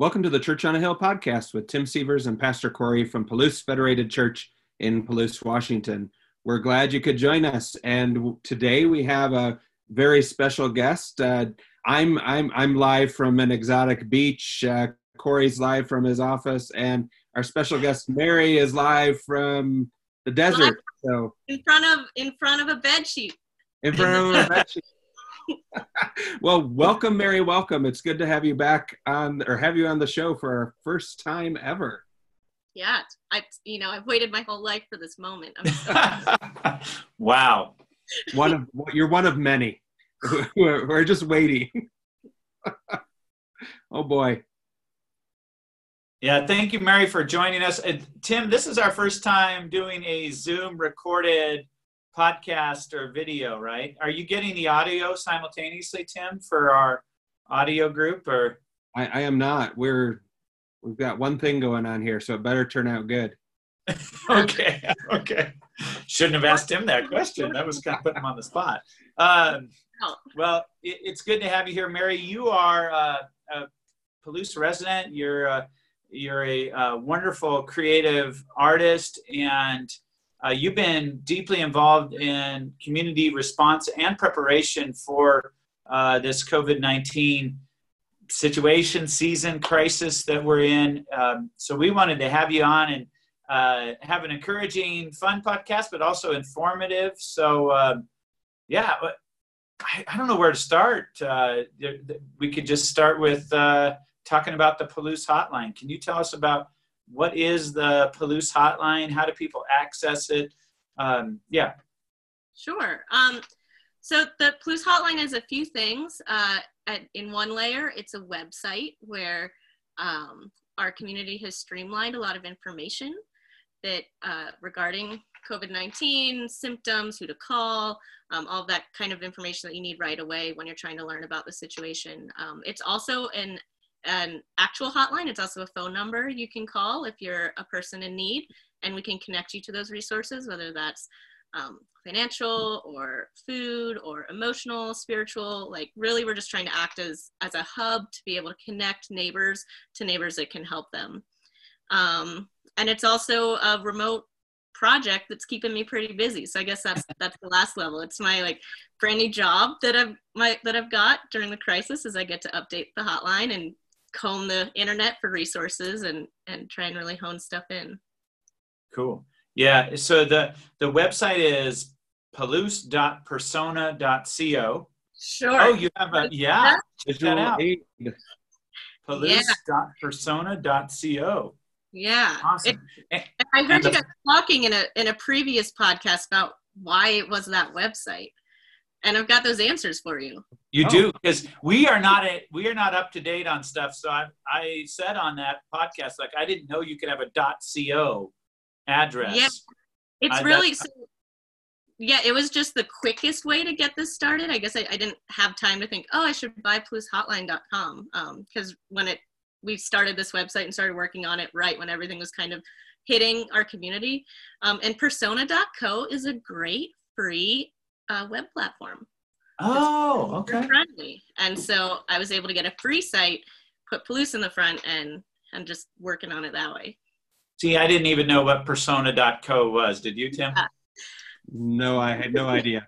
Welcome to the Church on a Hill podcast with Tim Sievers and Pastor Corey from Palouse Federated Church in Palouse, Washington. We're glad you could join us, and today we have a very special guest. Uh, I'm I'm I'm live from an exotic beach. Uh, Corey's live from his office, and our special guest Mary is live from the desert. So in front of in front of a bed sheet. In front of a bed sheet. Well, welcome, Mary. Welcome. It's good to have you back on, or have you on the show for our first time ever. Yeah, I, you know, I've waited my whole life for this moment. wow. One of you're one of many who are just waiting. oh boy. Yeah, thank you, Mary, for joining us. Uh, Tim, this is our first time doing a Zoom recorded podcast or video, right? Are you getting the audio simultaneously, Tim, for our audio group or? I, I am not. We're we've got one thing going on here, so it better turn out good. okay, okay. Shouldn't have asked him that question. That was kind of putting him on the spot. Um, well, it, it's good to have you here, Mary. You are uh, a Palouse resident. You're uh, you're a uh, wonderful creative artist and uh, you've been deeply involved in community response and preparation for uh, this COVID 19 situation, season, crisis that we're in. Um, so we wanted to have you on and uh, have an encouraging, fun podcast, but also informative. So, um, yeah, I, I, don't know where to start. Uh, we could just start with uh, talking about the Palouse Hotline. Can you tell us about? What is the Palouse hotline? How do people access it? Um, yeah. Sure. Um, so the Palouse hotline is a few things. Uh, at, in one layer, it's a website where um, our community has streamlined a lot of information that uh, regarding COVID-19 symptoms, who to call, um, all that kind of information that you need right away when you're trying to learn about the situation. Um, it's also an an actual hotline. It's also a phone number you can call if you're a person in need, and we can connect you to those resources, whether that's um, financial or food or emotional, spiritual. Like really, we're just trying to act as as a hub to be able to connect neighbors to neighbors that can help them. Um, and it's also a remote project that's keeping me pretty busy. So I guess that's that's the last level. It's my like brand new job that I've my that I've got during the crisis is I get to update the hotline and comb the internet for resources and and try and really hone stuff in. Cool. Yeah so the the website is palouse.persona.co sure. Oh you have a yeah check that out. Palouse.persona.co yeah. awesome. It, i heard you guys talking in a in a previous podcast about why it was that website. And I've got those answers for you. You oh. do because we are not a, we are not up to date on stuff. So I I said on that podcast like I didn't know you could have a .co address. Yeah, it's I, really so. Yeah, it was just the quickest way to get this started. I guess I, I didn't have time to think, oh, I should buy palousehotline.com because um, when it we started this website and started working on it right when everything was kind of hitting our community. Um, and persona.co is a great free uh, web platform. Oh, okay. Friendly. And so I was able to get a free site, put Palouse in the front, and and just working on it that way. See, I didn't even know what persona.co was. Did you, Tim? no, I had no idea.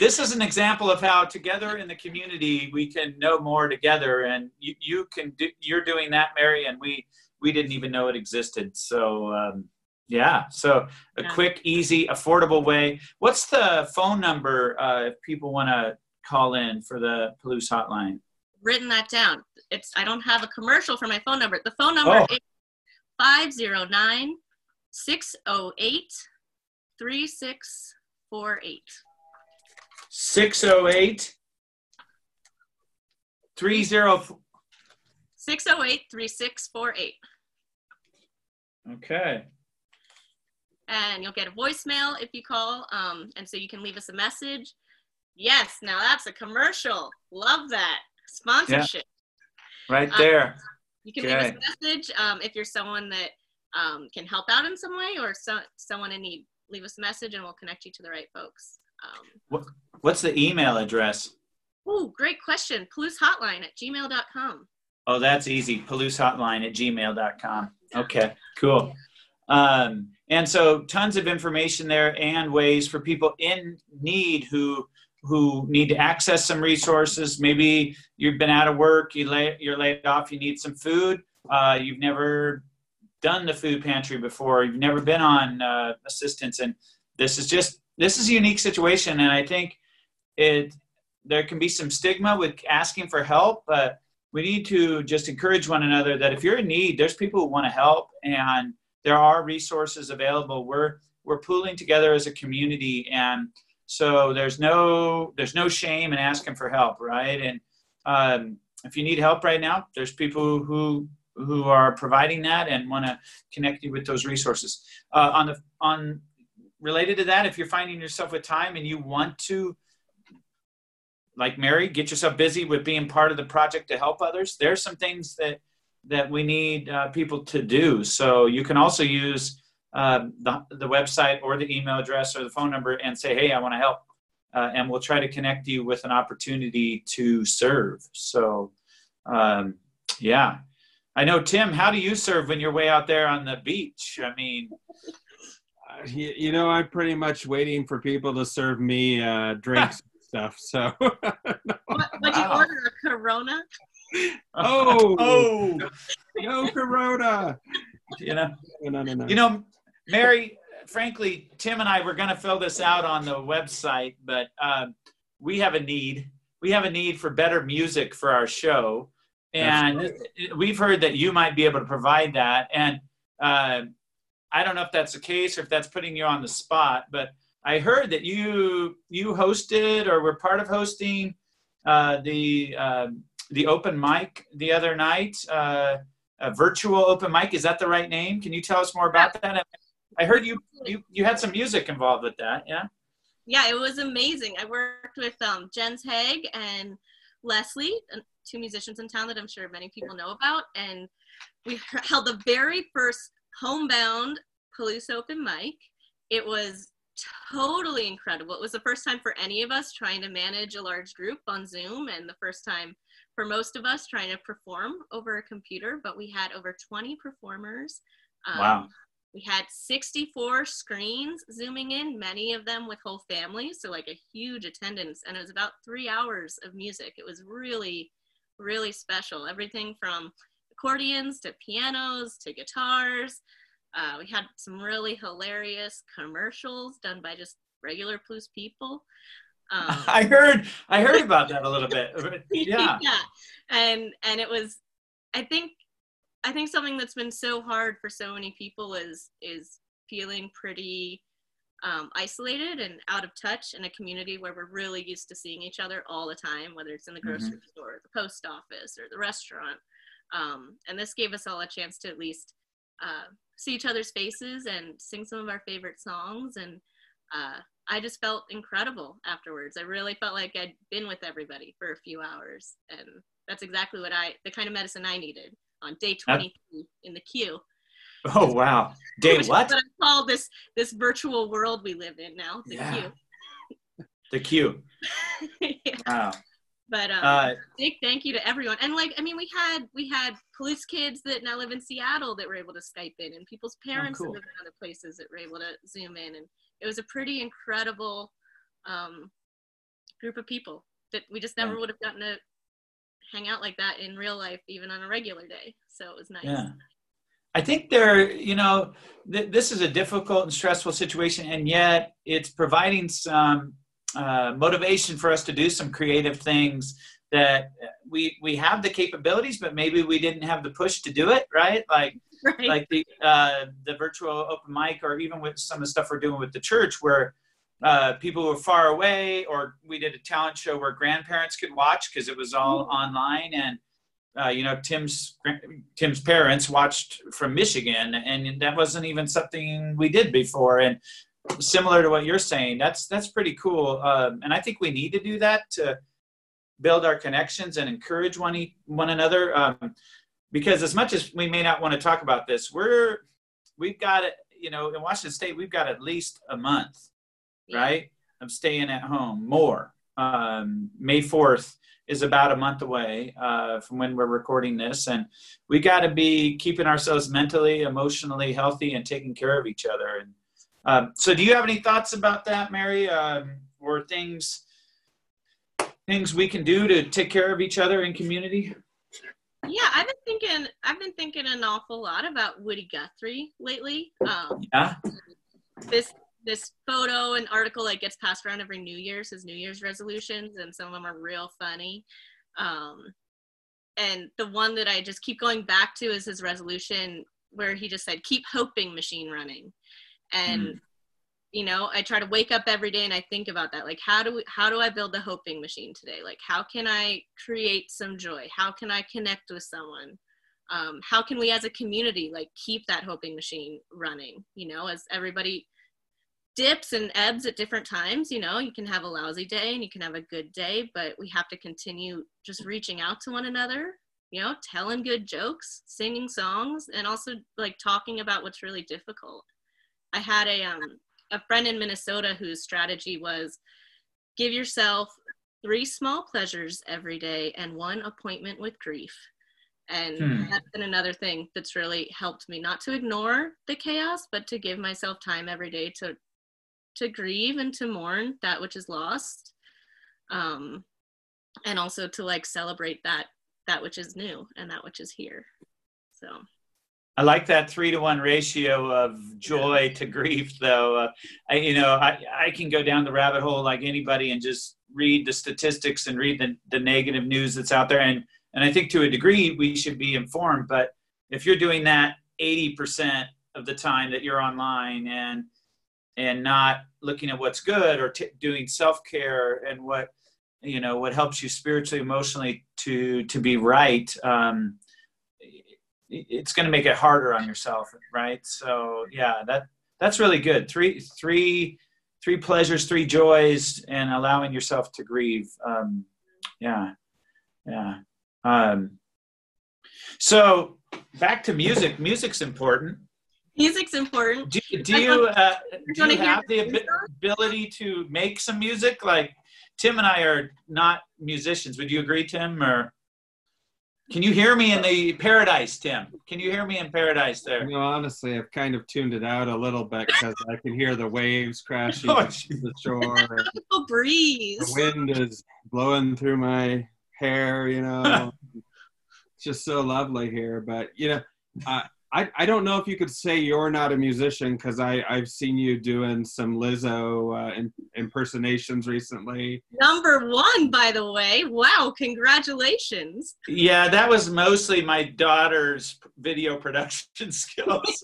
this is an example of how together in the community we can know more together, and you, you can do. You're doing that, Mary, and we we didn't even know it existed. So um, yeah. So a yeah. quick, easy, affordable way. What's the phone number uh, if people want to call in for the Palouse hotline? Written that down. It's I don't have a commercial for my phone number. The phone number oh. is 509 608 3648. 608 608 3648. Okay and you'll get a voicemail if you call. Um, and so you can leave us a message. Yes, now that's a commercial. Love that. Sponsorship. Yeah. Right um, there. Um, you can okay. leave us a message um, if you're someone that um, can help out in some way or so, someone in need. Leave us a message and we'll connect you to the right folks. Um, what, what's the email address? Oh, great question. Palouse hotline at gmail.com. Oh, that's easy. Palouse hotline at gmail.com. Okay, cool. Um, and so tons of information there and ways for people in need who who need to access some resources. Maybe you've been out of work, you lay, you're laid off, you need some food. Uh, you've never done the food pantry before. You've never been on uh, assistance, and this is just this is a unique situation. And I think it there can be some stigma with asking for help, but we need to just encourage one another that if you're in need, there's people who want to help, and there are resources available. We're we're pooling together as a community, and so there's no there's no shame in asking for help, right? And um, if you need help right now, there's people who who are providing that and want to connect you with those resources. Uh, on the on related to that, if you're finding yourself with time and you want to, like Mary, get yourself busy with being part of the project to help others, there's some things that that we need uh, people to do. So you can also use uh, the, the website or the email address or the phone number and say, hey, I want to help. Uh, and we'll try to connect you with an opportunity to serve. So, um, yeah. I know, Tim, how do you serve when you're way out there on the beach? I mean, uh, you, you know, I'm pretty much waiting for people to serve me uh, drinks and stuff. So, what, would you wow. order a Corona? oh, oh, no Corona. You know, no, no, no. You know, Mary. Frankly, Tim and I were going to fill this out on the website, but uh, we have a need. We have a need for better music for our show, and we've heard that you might be able to provide that. And uh, I don't know if that's the case or if that's putting you on the spot, but I heard that you you hosted or were part of hosting uh, the um, the open mic the other night, uh, a virtual open mic. Is that the right name? Can you tell us more about that? I heard you, you, you had some music involved with that. Yeah. Yeah, it was amazing. I worked with um, Jens Haig and Leslie, two musicians in town that I'm sure many people know about. And we held the very first homebound Palouse open mic. It was totally incredible. It was the first time for any of us trying to manage a large group on Zoom and the first time for most of us trying to perform over a computer, but we had over 20 performers. Um, wow. We had 64 screens zooming in, many of them with whole families, so like a huge attendance. And it was about three hours of music. It was really, really special. Everything from accordions to pianos to guitars. Uh, we had some really hilarious commercials done by just regular Palouse people. Um, I heard I heard about that a little bit. Yeah. yeah. And and it was I think I think something that's been so hard for so many people is is feeling pretty um, isolated and out of touch in a community where we're really used to seeing each other all the time, whether it's in the grocery mm-hmm. store, the post office, or the restaurant. Um, and this gave us all a chance to at least uh, see each other's faces and sing some of our favorite songs and uh, I just felt incredible afterwards. I really felt like I'd been with everybody for a few hours. And that's exactly what I, the kind of medicine I needed on day 23 in the queue. Oh, wow. Day what? what I call this, this virtual world we live in now, the yeah. queue. The queue. yeah. Wow. But um, uh, big thank you to everyone. And like, I mean, we had we had Palouse kids that now live in Seattle that were able to Skype in, and people's oh, parents oh, cool. that live in other places that were able to Zoom in, and it was a pretty incredible um, group of people that we just never yeah. would have gotten to hang out like that in real life, even on a regular day. So it was nice. Yeah. I think there, you know, th- this is a difficult and stressful situation, and yet it's providing some uh, motivation for us to do some creative things that we we have the capabilities, but maybe we didn't have the push to do it, right? Like right. like the uh, the virtual open mic, or even with some of the stuff we're doing with the church, where uh, people were far away, or we did a talent show where grandparents could watch because it was all mm-hmm. online, and uh, you know Tim's Tim's parents watched from Michigan, and that wasn't even something we did before, and similar to what you're saying, that's that's pretty cool, um, and I think we need to do that to build our connections and encourage one one another. Um, because as much as we may not want to talk about this, we're we've got it. You know, in Washington State, we've got at least a month, yeah. right, of staying at home. More. Um, May fourth is about a month away uh, from when we're recording this, and we got to be keeping ourselves mentally, emotionally healthy, and taking care of each other. And um, so, do you have any thoughts about that, Mary, um, or things things we can do to take care of each other in community? Yeah, I've been thinking. I've been thinking an awful lot about Woody Guthrie lately. Um, yeah. This this photo and article that gets passed around every New Year's, his New Year's resolutions, and some of them are real funny. Um, and the one that I just keep going back to is his resolution where he just said, "Keep hoping machine running," and mm. you know, I try to wake up every day and I think about that. Like, how do we, how do I build the hoping machine today? Like, how can I create some joy? How can I connect with someone? Um, how can we as a community like keep that hoping machine running? You know, as everybody dips and ebbs at different times you know you can have a lousy day and you can have a good day but we have to continue just reaching out to one another you know telling good jokes singing songs and also like talking about what's really difficult i had a um a friend in minnesota whose strategy was give yourself three small pleasures every day and one appointment with grief and hmm. that's been another thing that's really helped me not to ignore the chaos but to give myself time every day to to grieve and to mourn that which is lost um and also to like celebrate that that which is new and that which is here so I like that three to one ratio of joy to grief, though. Uh, I, you know, I, I can go down the rabbit hole like anybody and just read the statistics and read the, the negative news that's out there. And, and I think to a degree we should be informed. But if you're doing that 80% of the time that you're online and and not looking at what's good or t- doing self-care and what you know what helps you spiritually emotionally to to be right um, it's going to make it harder on yourself right? So yeah that that's really good. Three three three pleasures three joys and allowing yourself to grieve um, yeah yeah um, so back to music. Music's important Music's important. Do, do you, uh, do you have the ability to make some music? Like Tim and I are not musicians. Would you agree, Tim? Or can you hear me in the paradise, Tim? Can you hear me in paradise there? You know, honestly, I've kind of tuned it out a little bit because I can hear the waves crashing oh, the shore. The breeze. The wind is blowing through my hair. You know, it's just so lovely here. But you know, I I, I don't know if you could say you're not a musician because I I've seen you doing some Lizzo uh, in, impersonations recently. Number one, by the way. Wow! Congratulations. Yeah, that was mostly my daughter's video production skills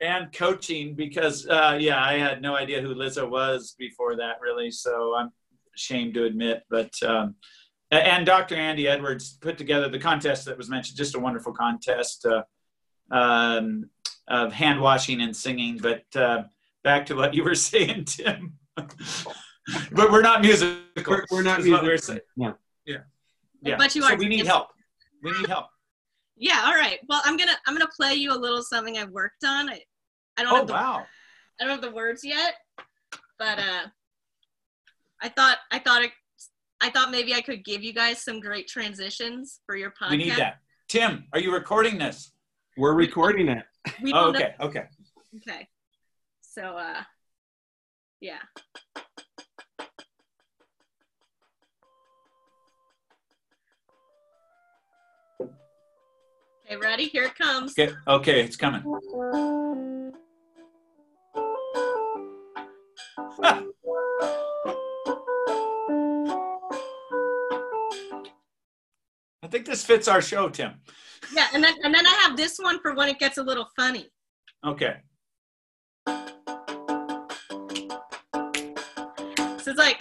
and coaching because uh, yeah, I had no idea who Lizzo was before that really. So I'm ashamed to admit, but. Um, and Dr. Andy Edwards put together the contest that was mentioned, just a wonderful contest. Uh, um, of hand washing and singing. But uh, back to what you were saying, Tim. but we're not musical. We're, we're not musical. Yeah. Yeah. Yeah. But you are. So we need help. We need help. Yeah. All right. Well, I'm gonna I'm gonna play you a little something I've worked on. I, I don't. Oh have the, wow. I don't have the words yet, but uh, I thought I thought it, I thought maybe I could give you guys some great transitions for your podcast. We need that. Tim, are you recording this? We're recording it. We oh, okay, know. okay. Okay. So, uh, yeah. Okay, ready? Here it comes. Okay, okay it's coming. I think this fits our show, Tim. Yeah, and then and then I have this one for when it gets a little funny. Okay. So it's like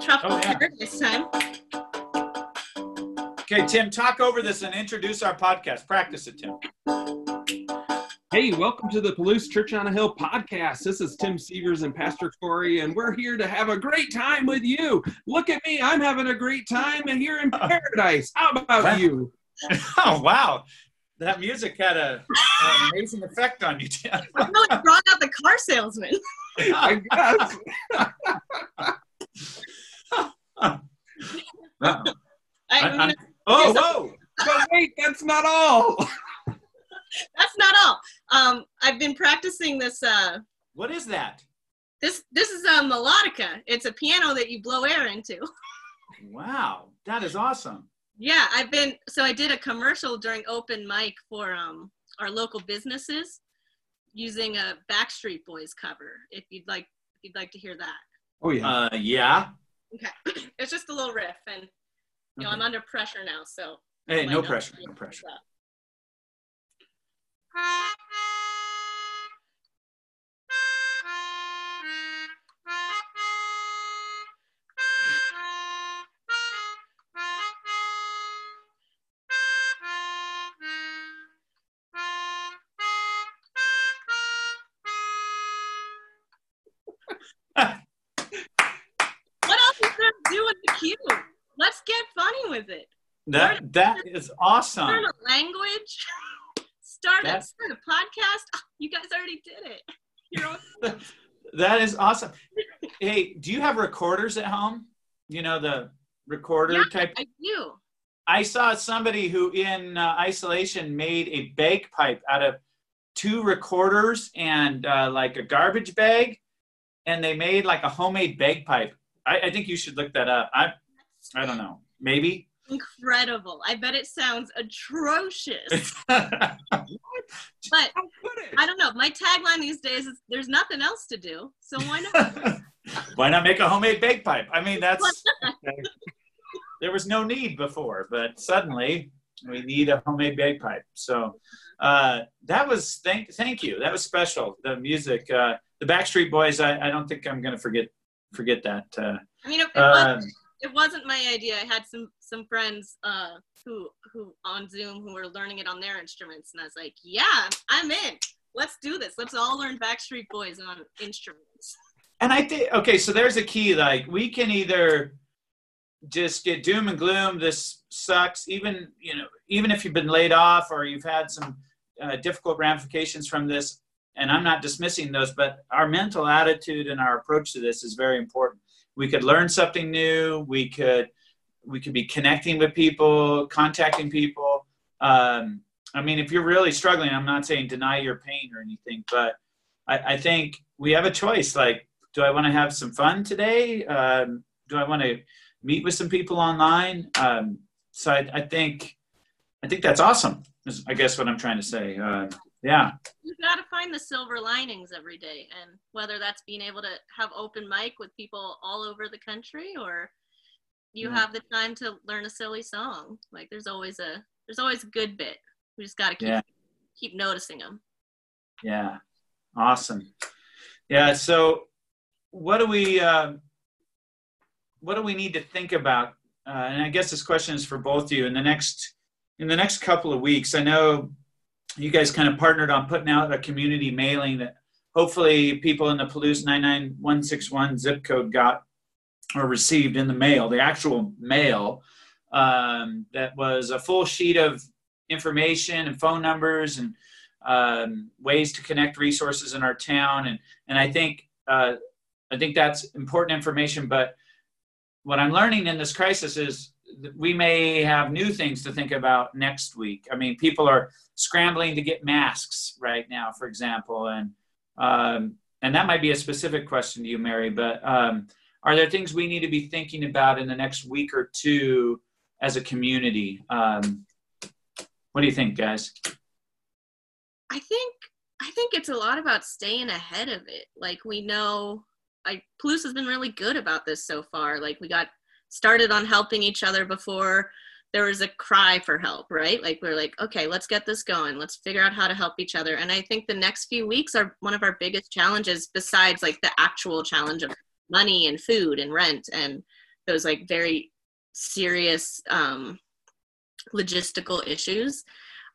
tropical oh, yeah. this time. Okay, Tim, talk over this and introduce our podcast. Practice it, Tim. Hey, welcome to the Palouse Church on a Hill podcast. This is Tim Severs and Pastor Corey, and we're here to have a great time with you. Look at me, I'm having a great time and here in paradise. How about you? oh wow, that music had a, an amazing effect on you, Tim. I really brought out the car salesman. I guess. I, I, oh, whoa! but wait, that's not all. that's not all. Um, I've been practicing this. Uh, what is that? This this is a melodica. It's a piano that you blow air into. Wow, that is awesome. Yeah, I've been so I did a commercial during open mic for um our local businesses using a Backstreet Boys cover. If you'd like, if you'd like to hear that. Oh yeah. Uh, yeah. Okay, it's just a little riff, and you know Okay. I'm under pressure now, so. Hey, no pressure, no able to pressure. That that is awesome. Learn a language. Start a, start a podcast. You guys already did it. You're That is awesome. Hey, do you have recorders at home? You know the recorder Yeah. type. I do. I saw somebody who, in uh, isolation, made a bagpipe out of two recorders and uh, like a garbage bag, and they made like a homemade bagpipe. I, I think you should look that up. I I don't know. Maybe. Incredible. I bet it sounds atrocious. But How could it? I don't know. My tagline these days is there's nothing else to do. So why not? Why not make a homemade bagpipe? I mean, that's there was no need before, but suddenly we need a homemade bagpipe. So uh, that was thank thank you. That was special. The music, uh, the Backstreet Boys. I, I don't think I'm gonna forget forget that. Uh, I mean, it, it, um, wasn't, it wasn't my idea. I had some some friends uh, who who on Zoom who were learning it on their instruments, and I was like, yeah, I'm in. Let's do this. Let's all learn Backstreet Boys on instruments. and I think okay, so there's a key. Like we can either just get doom and gloom. This sucks. Even you know, even if you've been laid off or you've had some uh, difficult ramifications from this, and I'm not dismissing those, but our mental attitude and our approach to this is very important. We could learn something new. We could we could be connecting with people, contacting people. Um, I mean, if you're really struggling, I'm not saying deny your pain or anything, but I, I think we have a choice. Like, do I want to have some fun today? Um, do I want to meet with some people online? Um, so I, I think I think that's awesome. Is I guess what I'm trying to say. Uh, yeah. You've got to find the silver linings every day, and whether that's being able to have open mic with people all over the country, or you Yeah. have the time to learn a silly song. Like, there's always a there's always a good bit. We just got to keep Yeah. keep noticing them. Yeah, awesome. Yeah. So, what do we um, what do we need to think about? Uh, and I guess this question is for both of you. In the next in the next couple of weeks, I know you guys kind of partnered on putting out a community mailing that hopefully people in the Palouse 99161 zip code got or received in the mail, the actual mail. Um, that was a full sheet of information and phone numbers and um, ways to connect resources in our town, and and I think uh, I think that's important information. But what I'm learning in this crisis is we may have new things to think about next week. I mean, people are scrambling to get masks right now, for example, and um, and that might be a specific question to you, Mary. But um, are there things we need to be thinking about in the next week or two as a community? Um, what do you think, guys? I think I think it's a lot about staying ahead of it. Like we know, like Palouse has been really good about this so far. Like we got started on helping each other before there was a cry for help, right? Like we're like, okay, let's get this going. Let's figure out how to help each other. And I think the next few weeks are one of our biggest challenges, besides like the actual challenge of money and food and rent and those like very serious um, logistical issues.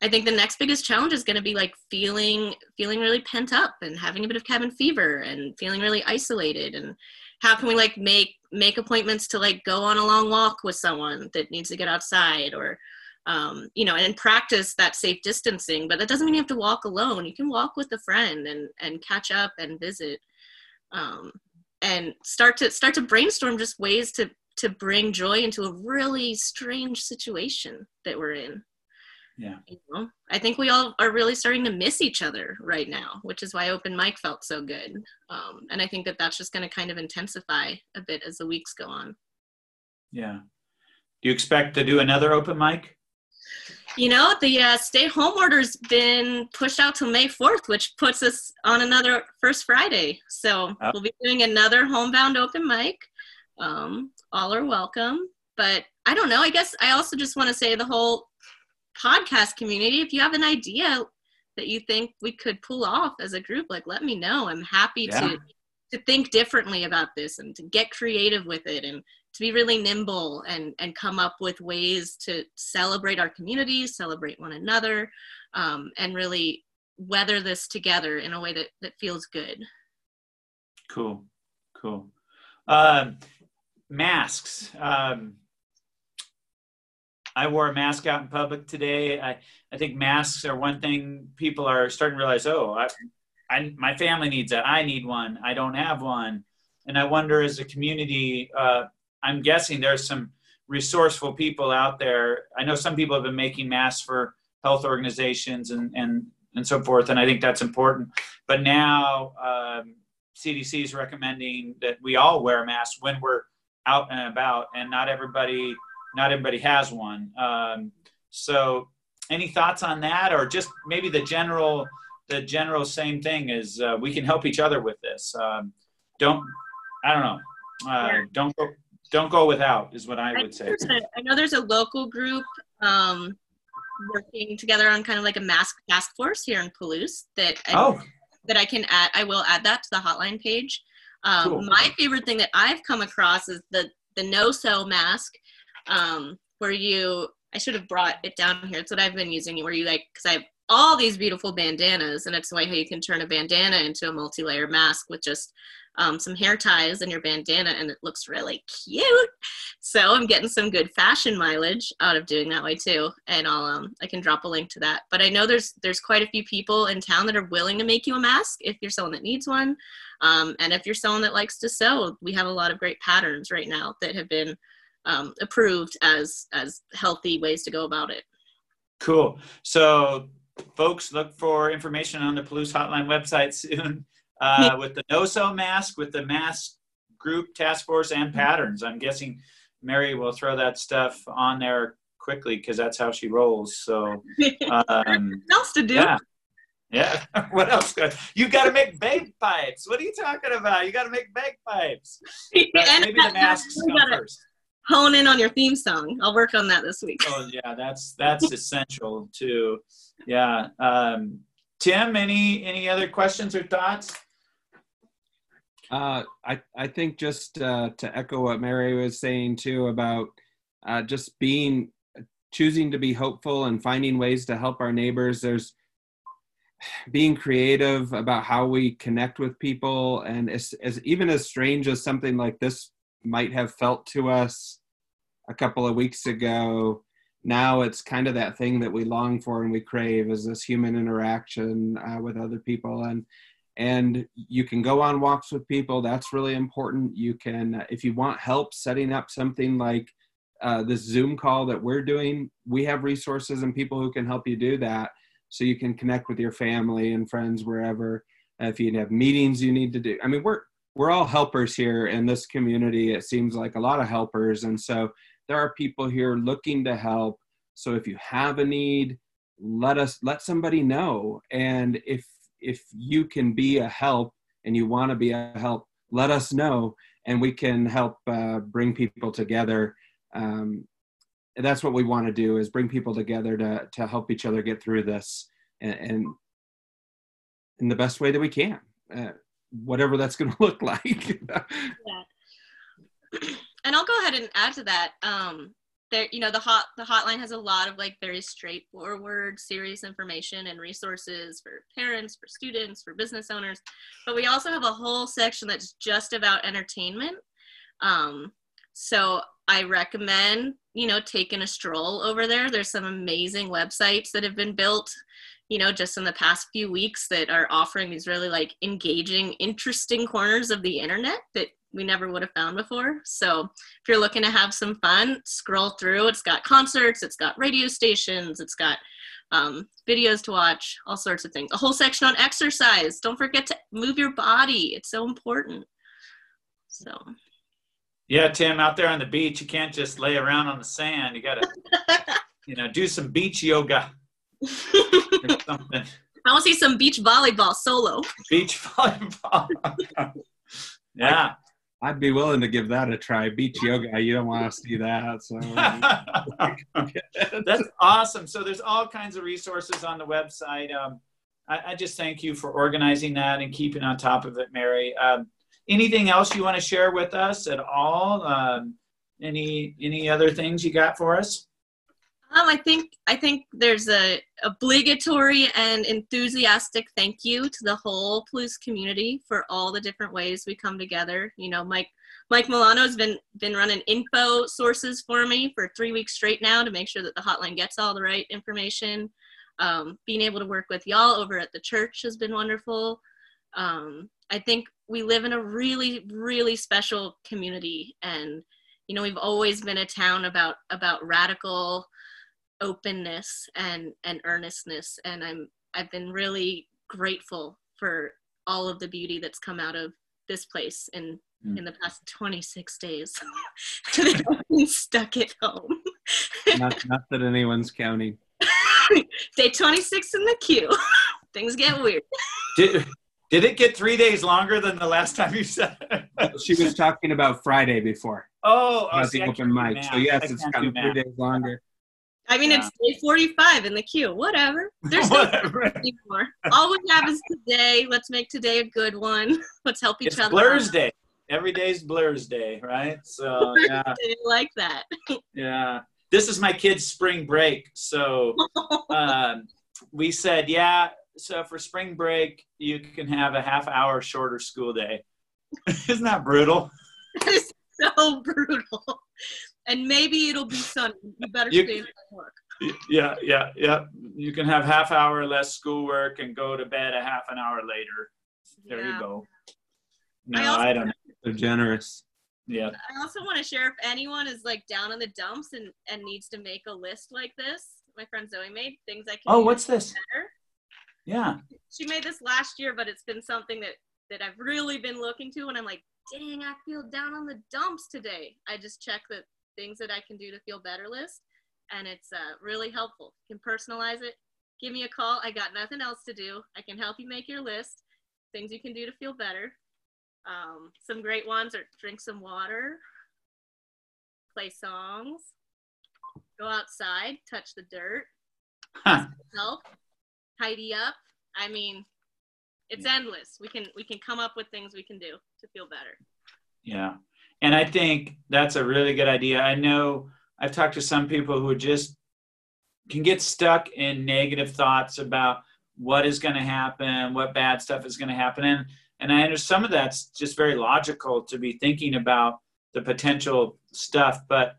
I think the next biggest challenge is going to be like feeling feeling really pent up and having a bit of cabin fever and feeling really isolated and how can we like make make appointments to like go on a long walk with someone that needs to get outside or um, you know and practice that safe distancing but that doesn't mean you have to walk alone you can walk with a friend and and catch up and visit um, and start to start to brainstorm just ways to to bring joy into a really strange situation that we're in. Yeah. You know, I think we all are really starting to miss each other right now, which is why open mic felt so good. Um, and I think that that's just going to kind of intensify a bit as the weeks go on. Yeah. Do you expect to do another open mic? You know, the uh, stay home order's been pushed out to May 4th, which puts us on another First Friday. So oh. we'll be doing another homebound open mic. Um, all are welcome. But I don't know. I guess I also just want to say the whole podcast community, if you have an idea that you think we could pull off as a group, like let me know. I'm happy yeah. to to think differently about this and to get creative with it and to be really nimble and and come up with ways to celebrate our communities celebrate one another um, and really weather this together in a way that that feels good. Cool. Cool. Um, masks. Um, i wore a mask out in public today. I i think masks are one thing people are starting to realize oh I, I my family needs it. I need one. I don't have one. And i wonder as a community uh, I'm guessing there's some resourceful people out there. I know some people have been making masks for health organizations and and and so forth, and I think that's important. But now um, CDC is recommending that we all wear masks when we're out and about, and not everybody not everybody has one. Um, so, any thoughts on that, or just maybe the general the general same thing is uh, we can help each other with this. Um, don't I don't know. Uh, don't go don't go without is what I would say. I know there's a local group um, working together on kind of like a mask task force here in Palouse that I, oh. that I can add. I will add that to the hotline page. Um, cool. My favorite thing that I've come across is the the no sew mask, um, where you. I should have brought it down here. It's what I've been using. Where you like because I have all these beautiful bandanas, and it's the way how you can turn a bandana into a multi-layer mask with just um, some hair ties and your bandana, and it looks really cute. So I'm getting some good fashion mileage out of doing that way too, and I'll um, I can drop a link to that. But I know there's there's quite a few people in town that are willing to make you a mask if you're someone that needs one, um, and if you're someone that likes to sew, we have a lot of great patterns right now that have been um, approved as as healthy ways to go about it. Cool. So folks, look for information on the Palouse Hotline website soon uh, with the no-sew mask, with the mask group task force and patterns. I'm guessing Mary will throw that stuff on there quickly because that's how she rolls. So, um, what else to do? Yeah. Yeah. what else? You got to make bagpipes. What are you talking about? You got to make bagpipes. maybe the masks come first. Hone in on your theme song. I'll work on that this week. Oh yeah, that's that's essential too. Yeah. Um, Tim, any any other questions or thoughts? Uh, I, I think just uh, to echo what Mary was saying too about uh, just being choosing to be hopeful and finding ways to help our neighbors. There's being creative about how we connect with people, and as, as even as strange as something like this might have felt to us a couple of weeks ago, now it's kind of that thing that we long for and we crave is this human interaction uh, with other people and and you can go on walks with people. That's really important. You can if you want help setting up something like uh, this zoom call that we're doing we have resources and people who can help you do that. So you can connect with your family and friends wherever if you have meetings you need to do. I mean we're we're all helpers here in this community. It seems like a lot of helpers. And so there are people here looking to help. So if you have a need let us let somebody know. And if if you can be a help and you want to be a help, let us know and we can help uh, bring people together. Um, that's what we want to do is bring people together to, to help each other get through this and, and in the best way that we can, uh, whatever that's going to look like. yeah. And I'll go ahead and add to that. Um, there you know the hot the hotline has a lot of like very straightforward serious information and resources for parents for students for business owners. But we also have a whole section that's just about entertainment. Um, so i recommend you know taking a stroll over there. There's some amazing websites that have been built you know just in the past few weeks that are offering these really like engaging interesting corners of the internet that we never would have found before. So if you're looking to have some fun, scroll through. It's got concerts, it's got radio stations, it's got um, videos to watch, all sorts of things. A whole section on exercise. Don't forget to move your body. It's so important. So. Yeah, Tim, out there on the beach, you can't just lay around on the sand. You got to, you know, do some beach yoga something. I want to see some beach volleyball solo. Beach volleyball. yeah. I'd be willing to give that a try. Beach yoga, you don't want to see that. So that's awesome. So there's all kinds of resources on the website. Um, I, I, just thank you for organizing that and keeping on top of it, Mary. Um, anything else you want to share with us at all? Um, any any other things you got for us? Um, I think I think there's a obligatory and enthusiastic thank you to the whole Palouse community for all the different ways we come together. You know, Mike Mike Milano has been been running info sources for me for three weeks straight now to make sure that the hotline gets all the right information. Um, being able to work with y'all over at the church has been wonderful. Um, I think we live in a really really special community, and you know we've always been a town about about radical openness and and earnestness. And i'm i've been really grateful for all of the beauty that's come out of this place in mm. in the past 26 days. Stuck at home. Not, not that anyone's counting. Day 26 in the queue. Things get weird. Did, did it get three days longer than the last time you said it? she was talking about friday before. Oh, about oh, the open mic. So yes it's kind of three days longer I mean, yeah. it's day 45 in the queue. Whatever. There's no anymore. All we have is today. Let's make today a good one. Let's help each it's other. Blur's Day. Every day's Blur's Day, right? So, yeah. like that. yeah. This is my kid's spring break. So, um, we said, yeah, so for spring break, you can have a half hour shorter school day. Isn't that brutal? That is so brutal and maybe it'll be sunny. You better you, stay at work. Yeah, yeah, yeah. You can have half hour less schoolwork and go to bed a half an hour later. There yeah. you go. No, I, I don't. They're generous. Yeah. I also want to share if anyone is like down in the dumps and and needs to make a list like this. My friend Zoe made things I can. Oh, what's this? Better. Yeah. She made this last year, but it's been something that that I've really been looking to, and I'm like, dang, I feel down on the dumps today. I just check that things that I can do to feel better list. And it's uh, really helpful. You can personalize it. Give me a call. I got nothing else to do. I can help you make your list. Things you can do to feel better. Um, some great ones are drink some water, play songs, go outside, touch the dirt, huh. help, tidy up. I mean, it's yeah. endless. We can we can come up with things we can do to feel better. Yeah. And I think that's a really good idea. I know I've talked to some people who just can get stuck in negative thoughts about what is going to happen, what bad stuff is going to happen. And, and I understand some of that's just very logical to be thinking about the potential stuff, but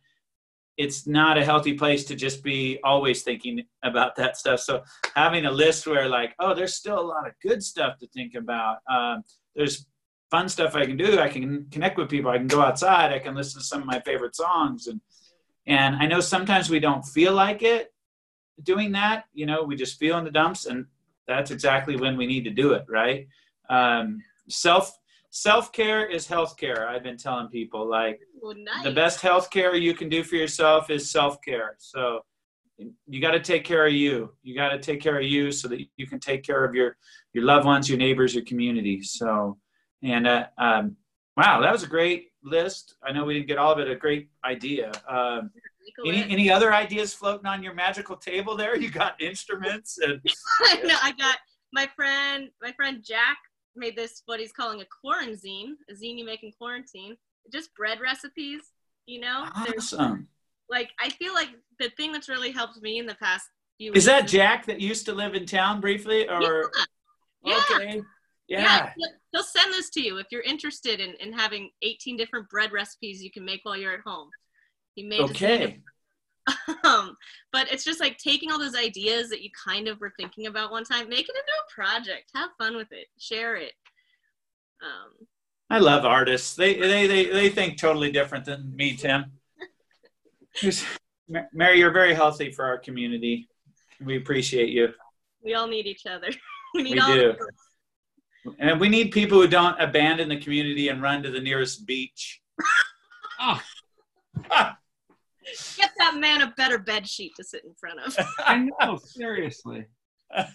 it's not a healthy place to just be always thinking about that stuff. So having a list where like, oh, there's still a lot of good stuff to think about. Um, there's fun stuff I can do. I can connect with people. I can go outside. I can listen to some of my favorite songs. And and I know sometimes we don't feel like it doing that. You know, we just feel in the dumps, and that's exactly when we need to do it, right? Um, self self care is health care. I've been telling people like well, nice. the best health care you can do for yourself is self care. So you got to take care of you. You got to take care of you so that you can take care of your your loved ones, your neighbors, your community. So and uh, um, wow, that was a great list. I know we didn't get all of it. A great idea. Um, any any other ideas floating on your magical table there? You got instruments and. no, I got my friend. My friend Jack made this what he's calling a quarantine, a zine you make in quarantine. Just bread recipes, you know. Awesome. like I feel like the thing that's really helped me in the past few. Is that Jack that used to live in town briefly, or? Yeah. Okay. Yeah. Yeah. He'll send this to you if you're interested in, in having 18 different bread recipes you can make while you're at home. He made okay. um, but it's just like taking all those ideas that you kind of were thinking about one time, make it into a project, have fun with it, share it. Um, I love artists. They they they they think totally different than me, Tim. Mary, you're very healthy for our community. We appreciate you. We all need each other. We need we do. And we need people who don't abandon the community and run to the nearest beach. oh. Get that man a better bed sheet to sit in front of. I know, seriously. oh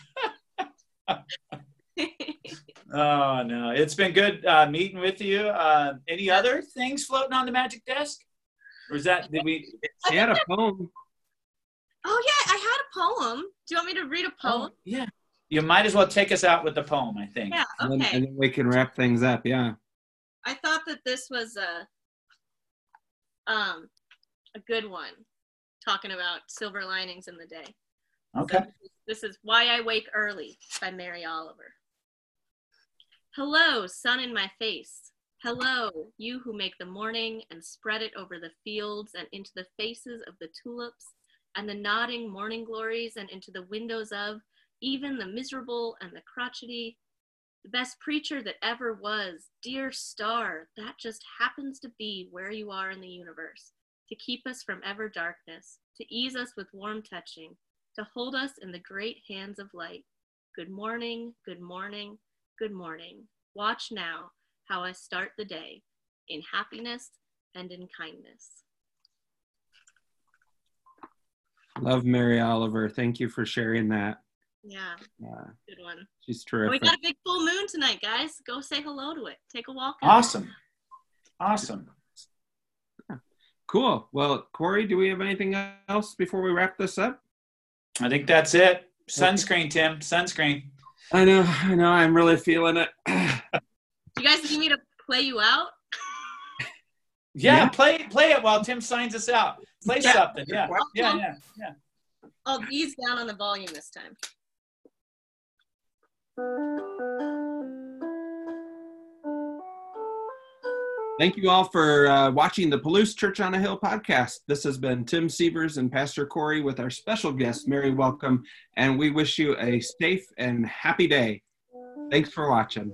no, it's been good uh, meeting with you. Uh, any other things floating on the magic desk, or is that did we? She had a poem. Oh yeah, I had a poem. Do you want me to read a oh, poem? Oh, yeah, you might as well take us out with the poem. I think. Yeah. Okay. And then, and then we can wrap things up. Yeah. I thought that this was a um a good one, talking about silver linings in the day. Okay. So this is Why I Wake Early by Mary Oliver. Hello, sun in my face. Hello, you who make the morning and spread it over the fields and into the faces of the tulips and the nodding morning glories and into the windows of even the miserable and the crotchety. The best preacher that ever was, dear star, that just happens to be where you are in the universe, to keep us from ever darkness, to ease us with warm touching, to hold us in the great hands of light. Good morning, good morning, Good morning. Watch now how I start the day in happiness and in kindness. Love Mary Oliver. Thank you for sharing that. Yeah. Yeah. Good one. She's terrific. we got a big full moon tonight, guys. Go say hello to it. Take a walk. Awesome. Awesome. Cool. Well, Corey, do we have anything else before we wrap this up? I think that's it. Sunscreen, Tim. Sunscreen. I know, I know. I'm really feeling it. Do you guys need me to play you out? Yeah, yeah, play play it while Tim signs us out. Play yeah. something. Yeah. yeah, yeah, yeah. I'll ease down on the volume this time. Thank you all for uh, watching the Palouse Church on a Hill podcast. This has been Tim Sievers and Pastor Corey with our special guest, Mary Welcome, and we wish you a safe and happy day. Thanks for watching.